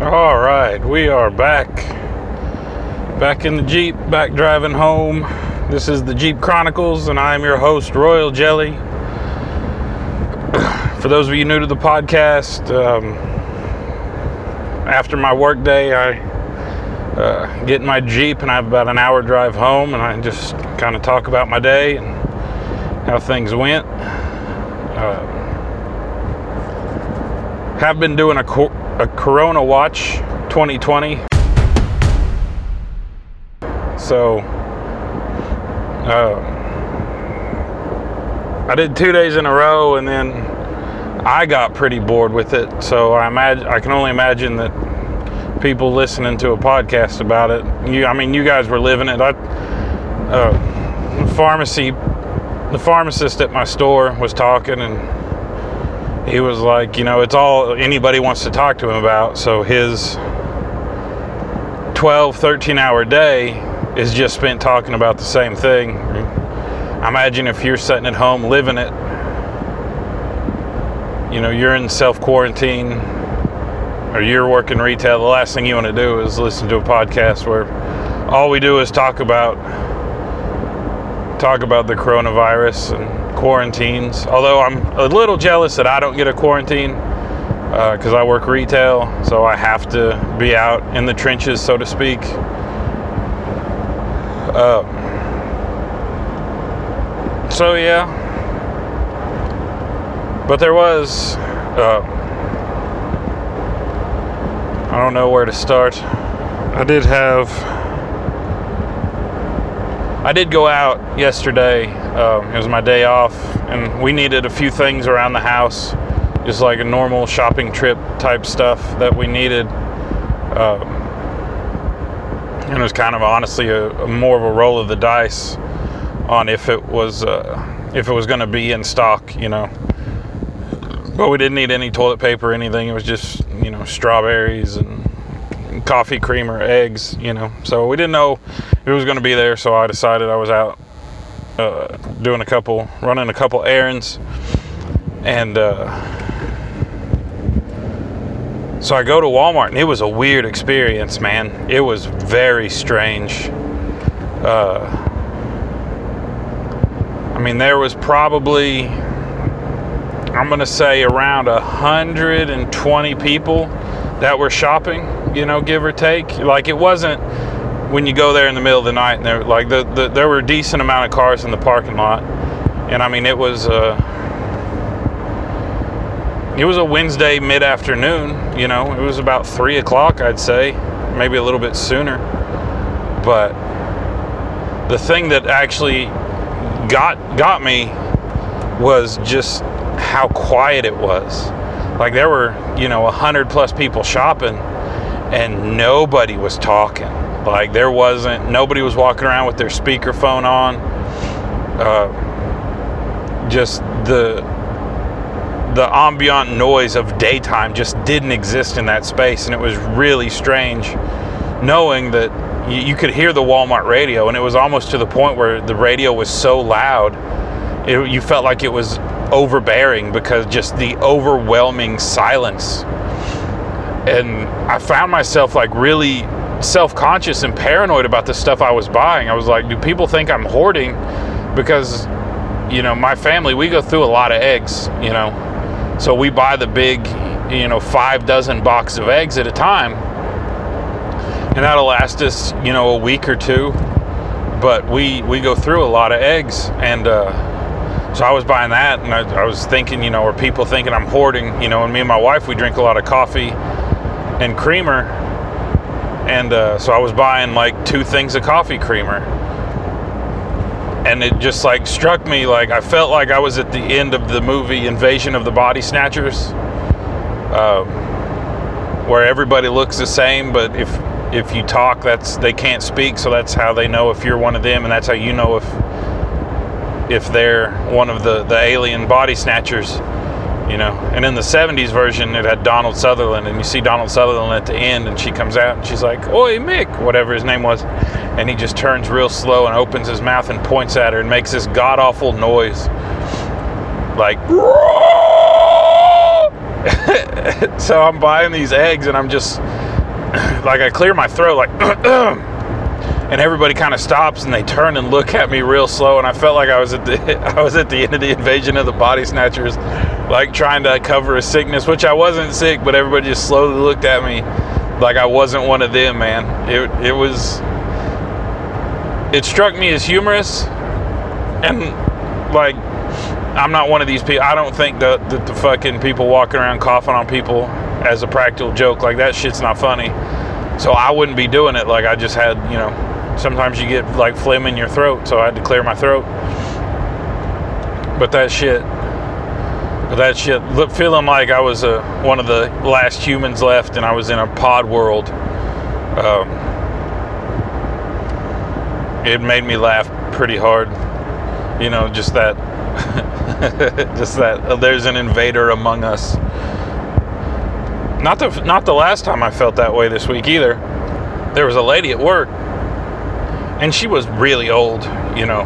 All right, we are back. Back in the Jeep, back driving home. This is the Jeep Chronicles, and I am your host, RoyaleJelly. For those of you new to the podcast, um, after my work day, I uh, get in my Jeep and I have about an hour drive home, and I just kind of talk about my day and how things went. Uh, have been doing a, co- a Corona Watch 2020. So, uh, I did two days in a row, and then I got pretty bored with it. So I imagine I can only imagine that people listening to a podcast about it. You, I mean, you guys were living it. I, uh, the pharmacy, the pharmacist at my store was talking, and he was like, you know, it's all anybody wants to talk to him about. So his 12, 13 hour day is just spent talking about the same thing. I imagine if you're sitting at home living it, you know, you're in self quarantine or you're working retail, the last thing you want to do is listen to a podcast where all we do is talk about talk about the coronavirus and quarantines. Although I'm a little jealous that I don't get a quarantine because uh, I work retail, so I have to be out in the trenches, so to speak. Uh, so yeah, but there was. Uh, I don't know where to start. I did have. I did go out yesterday. Um, it was my day off, and we needed a few things around the house, just like a normal shopping trip type stuff that we needed. Um, and it was kind of honestly a, a, more of a roll of the dice on if it was uh, if it was going to be in stock, you know. But we didn't need any toilet paper or anything. It was just you know strawberries and coffee creamer, eggs, you know. So we didn't know it was going to be there, so I decided I was out uh, doing a couple, running a couple errands, and uh, so I go to Walmart, and it was a weird experience, man. It was very strange. Uh, I mean, there was probably, I'm going to say, around 120 people that were shopping, you know, give or take. Like it wasn't when you go there in the middle of the night and there like the, the there were a decent amount of cars in the parking lot. And I mean it was uh it was a Wednesday mid afternoon, you know, it was about three o'clock I'd say, maybe a little bit sooner. But the thing that actually got got me was just how quiet it was like there were, you know, a hundred plus people shopping, and nobody was talking. Like there wasn't nobody was walking around with their speakerphone on. Uh, just the the ambient noise of daytime just didn't exist in that space, and it was really strange knowing that you, you could hear the Walmart radio, and it was almost to the point where the radio was so loud, it, you felt like it was overbearing because just the overwhelming silence. And I found myself like really self conscious and paranoid about the stuff I was buying. I was like, do people think I'm hoarding? Because, you know, my family, we go through a lot of eggs, you know. So we buy the big, you know, five dozen box of eggs at a time. And that'll last us, you know, a week or two. But we, we go through a lot of eggs. And, uh, so I was buying that, and I, I, was thinking, you know, are people thinking I'm hoarding? You know, and me and my wife, we drink a lot of coffee and creamer, and uh, so I was buying like two things of coffee creamer, and it just like struck me like I felt like I was at the end of the movie Invasion of the Body Snatchers, um, where everybody looks the same, but if if you talk, that's they can't speak, so that's how they know if you're one of them, and that's how you know if if they're one of the, the alien body snatchers, you know. And in the 70s version, it had Donald Sutherland, and you see Donald Sutherland at the end, and she comes out and she's like, Oi, Mick, whatever his name was. And he just turns real slow and opens his mouth and points at her and makes this god awful noise. Like, so I'm buying these eggs and I'm just like I clear my throat, like, and everybody kind of stops and they turn and look at me real slow, and I felt like I was at the I was at the end of the invasion of the body snatchers, like trying to cover a sickness, which I wasn't sick, but everybody just slowly looked at me like I wasn't one of them, man. It it was it struck me as humorous and like I'm not one of these people. I don't think that the, the, fucking people walking around coughing on people as a practical joke like that shit's not funny. So I wouldn't be doing it. Like I just had, you know, sometimes you get like phlegm in your throat, so I had to clear my throat. But that shit, that shit, feeling like I was a, one of the last humans left, and I was in a pod world. Um, it made me laugh pretty hard. You know, just that, just that. Uh, there's an invader among us. Not the not the last time I felt that way this week either. There was a lady at work, and she was really old. You know,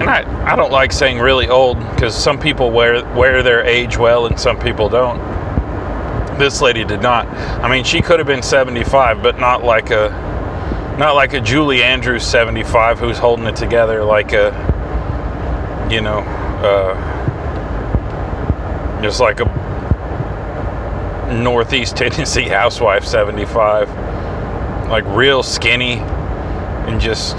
and I I don't like saying really old because some people wear wear their age well and some people don't. This lady did not. I mean, she could have been 75, but not like a not like a Julie Andrews 75 who's holding it together like a, you know, uh, just like a Northeast Tennessee housewife 75. Like real skinny and just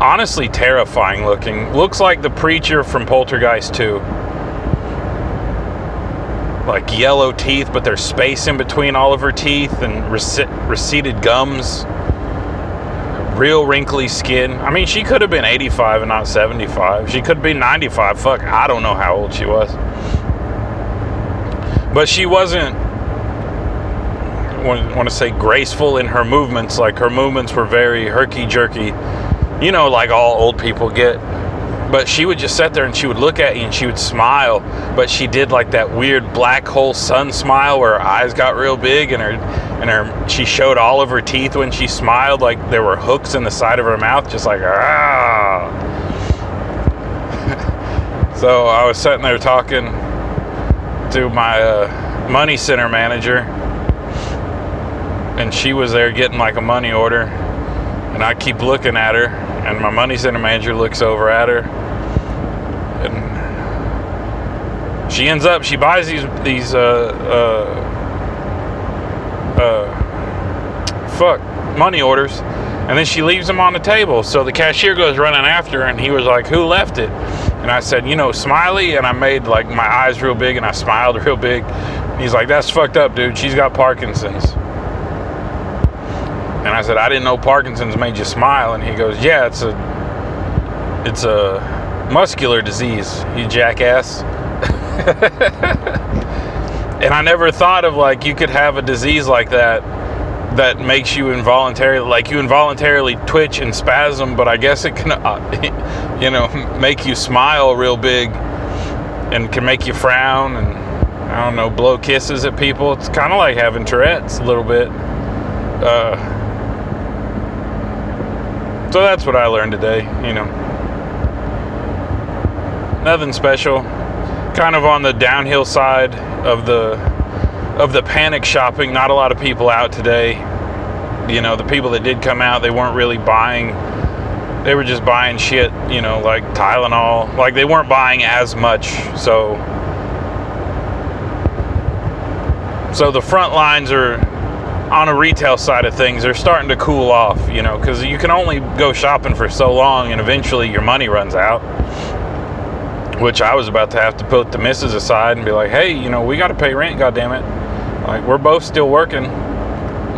honestly terrifying looking. Looks like the preacher from Poltergeist 2. Like yellow teeth, but there's space in between all of her teeth and receded gums real wrinkly skin. I mean, she could have been 85 and not 75. She could be 95. Fuck, I don't know how old she was. But she wasn't want to say graceful in her movements like her movements were very herky jerky you know like all old people get. But she would just sit there and she would look at you and she would smile but she did like that weird black hole sun smile where her eyes got real big and her and her she showed all of her teeth when she smiled like there were hooks in the side of her mouth just like ah. So i was sitting there talking to my uh, money center manager and she was there getting like a money order and i keep looking at her and my money center manager looks over at her and she ends up she buys these these uh, uh, uh, fuck money orders and then she leaves them on the table. So the cashier goes running after her and he was like who left it? And i said you know smiley and i made like my eyes real big and i smiled real big. He's like that's fucked up dude. She's got parkinson's and i said i didn't know parkinson's made you smile. And he goes yeah it's a it's a muscular disease you jackass. And I never thought of like you could have a disease like that that makes you involuntarily like you involuntarily twitch and spasm but i guess it can uh, you know make you smile real big and can make you frown and i don't know blow kisses at people. It's kind of like having tourette's a little bit. Uh, so that's what i learned today you know nothing special kind of on the downhill side of the of the panic shopping. Not a lot of people out today. You know, the people that did come out, they weren't really buying. They were just buying shit. You know, like Tylenol. Like they weren't buying as much. So, so the front lines are on a retail side of things are starting to cool off. You know, because you can only go shopping for so long, and eventually your money runs out which I was about to have to put the missus aside and be like, hey, you know, we got to pay rent, God damn it! Like, we're both still working.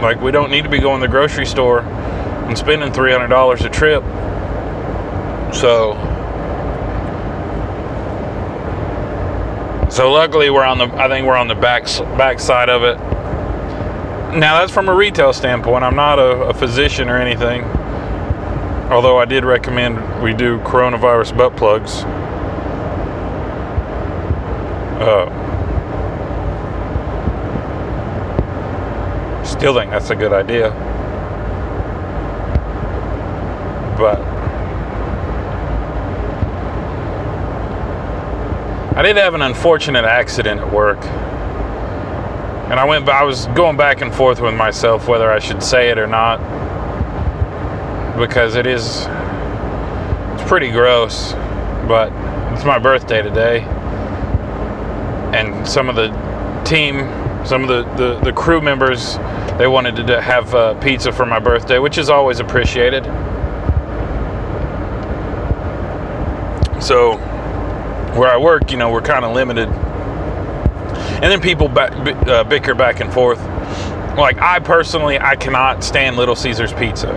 Like, we don't need to be going to the grocery store and spending $300 a trip. So, so luckily we're on the, I think we're on the back, back side of it. Now, that's from a retail standpoint. I'm not a, a physician or anything. Although I did recommend we do coronavirus butt plugs. Uh, still think that's a good idea. But I did have an unfortunate accident at work. And I went. I was going back and forth with myself whether I should say it or not, because it is. It's pretty gross, but it's my birthday today, and some of the team, some of the the, the crew members, they wanted to have uh, pizza for my birthday, which is always appreciated. So, where I work, you know, we're kind of limited and then people uh, bicker back and forth. Like I personally, I cannot stand Little Caesars pizza.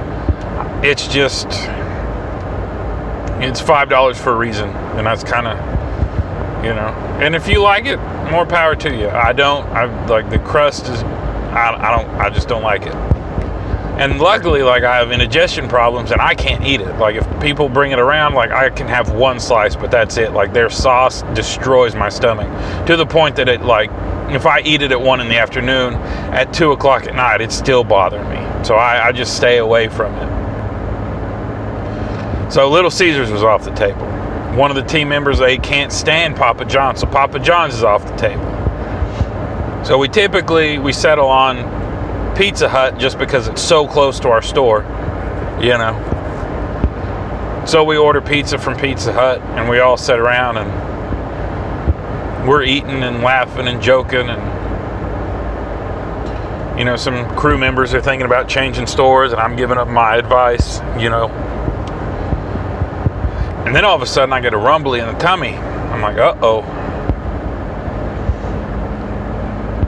It's just, it's five dollars for a reason, and that's kind of, you know. And if you like it, more power to you. I don't. I like the crust is. I, I don't. I just don't like it. And luckily, like I have indigestion problems and I can't eat it. Like if people bring it around, like I can have one slice, but that's it. Like their sauce destroys my stomach to the point that it like if I eat it at one in the afternoon, at two o'clock at night, it's still bothering me. So I, I just stay away from it. So Little Caesars was off the table. One of the team members they can't stand Papa John's, so Papa John's is off the table. So we typically we settle on Pizza Hut just because it's so close to our store, you know. So we order pizza from Pizza Hut and we all sit around and we're eating and laughing and joking and you know some crew members are thinking about changing stores and I'm giving up my advice, you know. And then all of a sudden I get a rumbly in the tummy. I'm like, "Uh-oh."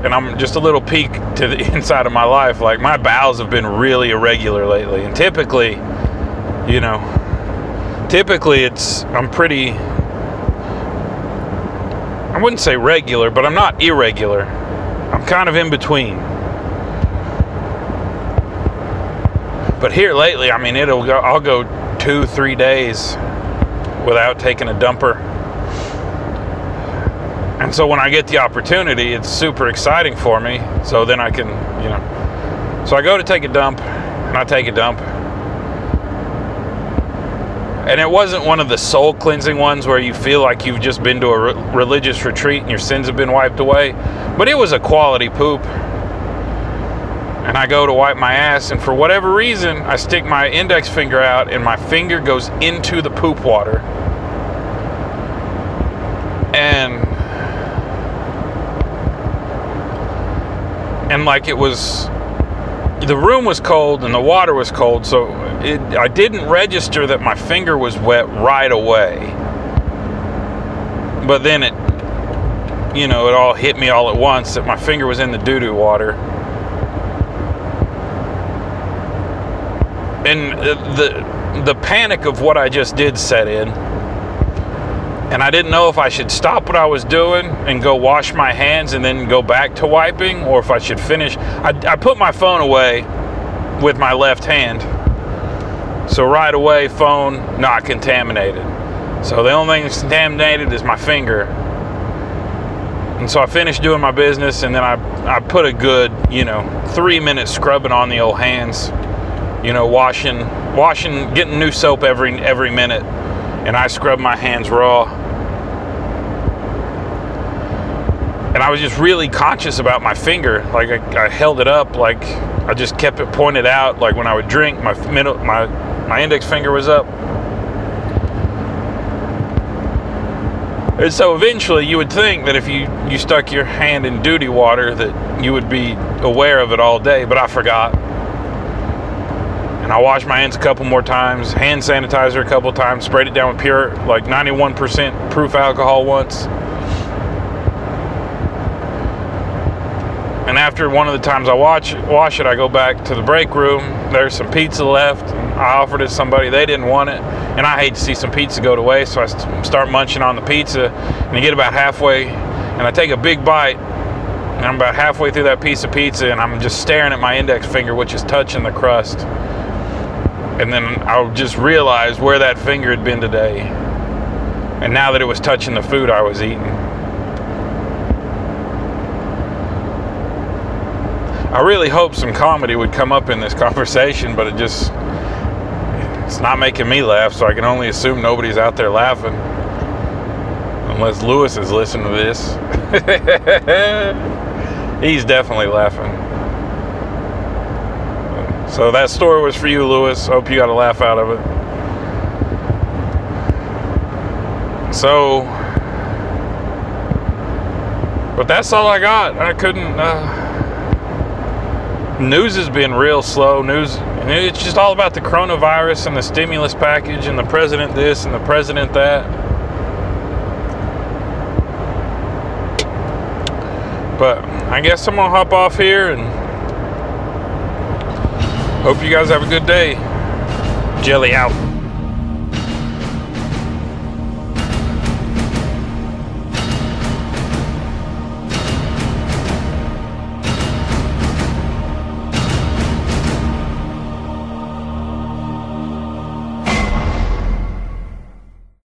And I'm just a little peek to the inside of my life. Like my bowels have been really irregular lately, and typically, you know, typically it's I'm pretty. I wouldn't say regular, but I'm not irregular. I'm kind of in between. But here lately, I mean, it'll go. I'll go two, three days without taking a dumper and so when I get the opportunity, it's super exciting for me. So then I can, you know. So I go to take a dump, and I take a dump. And it wasn't one of the soul cleansing ones where you feel like you've just been to a re- religious retreat and your sins have been wiped away. But it was a quality poop. And I go to wipe my ass, and for whatever reason, I stick my index finger out, and my finger goes into the poop water. And and like it was the room was cold and the water was cold so it, i didn't register that my finger was wet right away. But then it you know it all hit me all at once that my finger was in the doo-doo water. And uh, the the panic of what i just did set in and I didn't know if I should stop what I was doing and go wash my hands and then go back to wiping, or if I should finish. I, I put my phone away with my left hand. So right away, phone not contaminated. So the only thing that's contaminated is my finger. And so I finished doing my business, and then I I put a good you know three minutes scrubbing on the old hands, you know washing washing getting new soap every every minute and I scrubbed my hands raw. And I was just really conscious about my finger. Like I, I, held it up, like I just kept it pointed out. Like when I would drink, my middle, my my index finger was up. And so eventually, you would think that if you you stuck your hand in duty water, that you would be aware of it all day. But I forgot and I washed my hands a couple more times, hand sanitizer a couple times, sprayed it down with pure, like 91% proof alcohol once. And after one of the times I watch wash it, I go back to the break room. There's some pizza left. I offered it to somebody, they didn't want it, and I hate to see some pizza go to waste. So I start munching on the pizza, and I get about halfway, and I take a big bite, and I'm about halfway through that piece of pizza, and I'm just staring at my index finger, which is touching the crust and then I just realized where that finger had been today. And now that it was touching the food I was eating. I really hoped some comedy would come up in this conversation, but it just it's not making me laugh, so I can only assume nobody's out there laughing. Unless Lewis is listening to this. He's definitely laughing. So that story was for you, Lewis. Hope you got a laugh out of it. So, but that's all I got. I couldn't. Uh, news has been real slow. News, it's just all about the coronavirus and the stimulus package and the president this and the president that. But I guess I'm gonna hop off here and hope you guys have a good day. Jelly out.